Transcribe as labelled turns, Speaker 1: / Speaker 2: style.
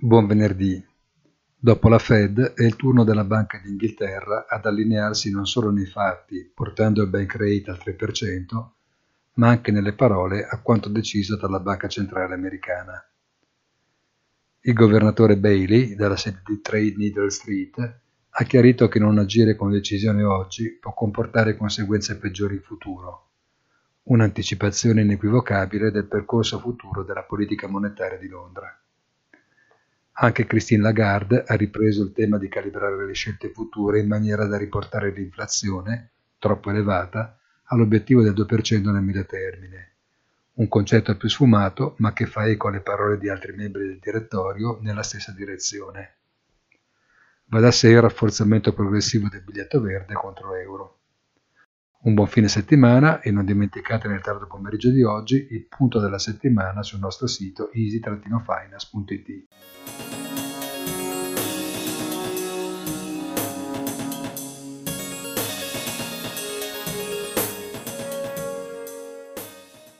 Speaker 1: Buon venerdì. Dopo la Fed è il turno della Banca d'Inghilterra ad allinearsi non solo nei fatti, portando il bank rate al 3%, ma anche nelle parole a quanto deciso dalla Banca Centrale Americana. Il governatore Bailey, dalla sede di Trade Needle Street, ha chiarito che non agire con decisione oggi può comportare conseguenze peggiori in futuro, un'anticipazione inequivocabile del percorso futuro della politica monetaria di Londra. Anche Christine Lagarde ha ripreso il tema di calibrare le scelte future in maniera da riportare l'inflazione, troppo elevata, all'obiettivo del 2% nel medio termine. Un concetto più sfumato, ma che fa eco alle parole di altri membri del direttorio nella stessa direzione. Va da sé il rafforzamento progressivo del biglietto verde contro l'euro. Un buon fine settimana e non dimenticate nel tardo pomeriggio di oggi il punto della settimana sul nostro sito easy-finance.it.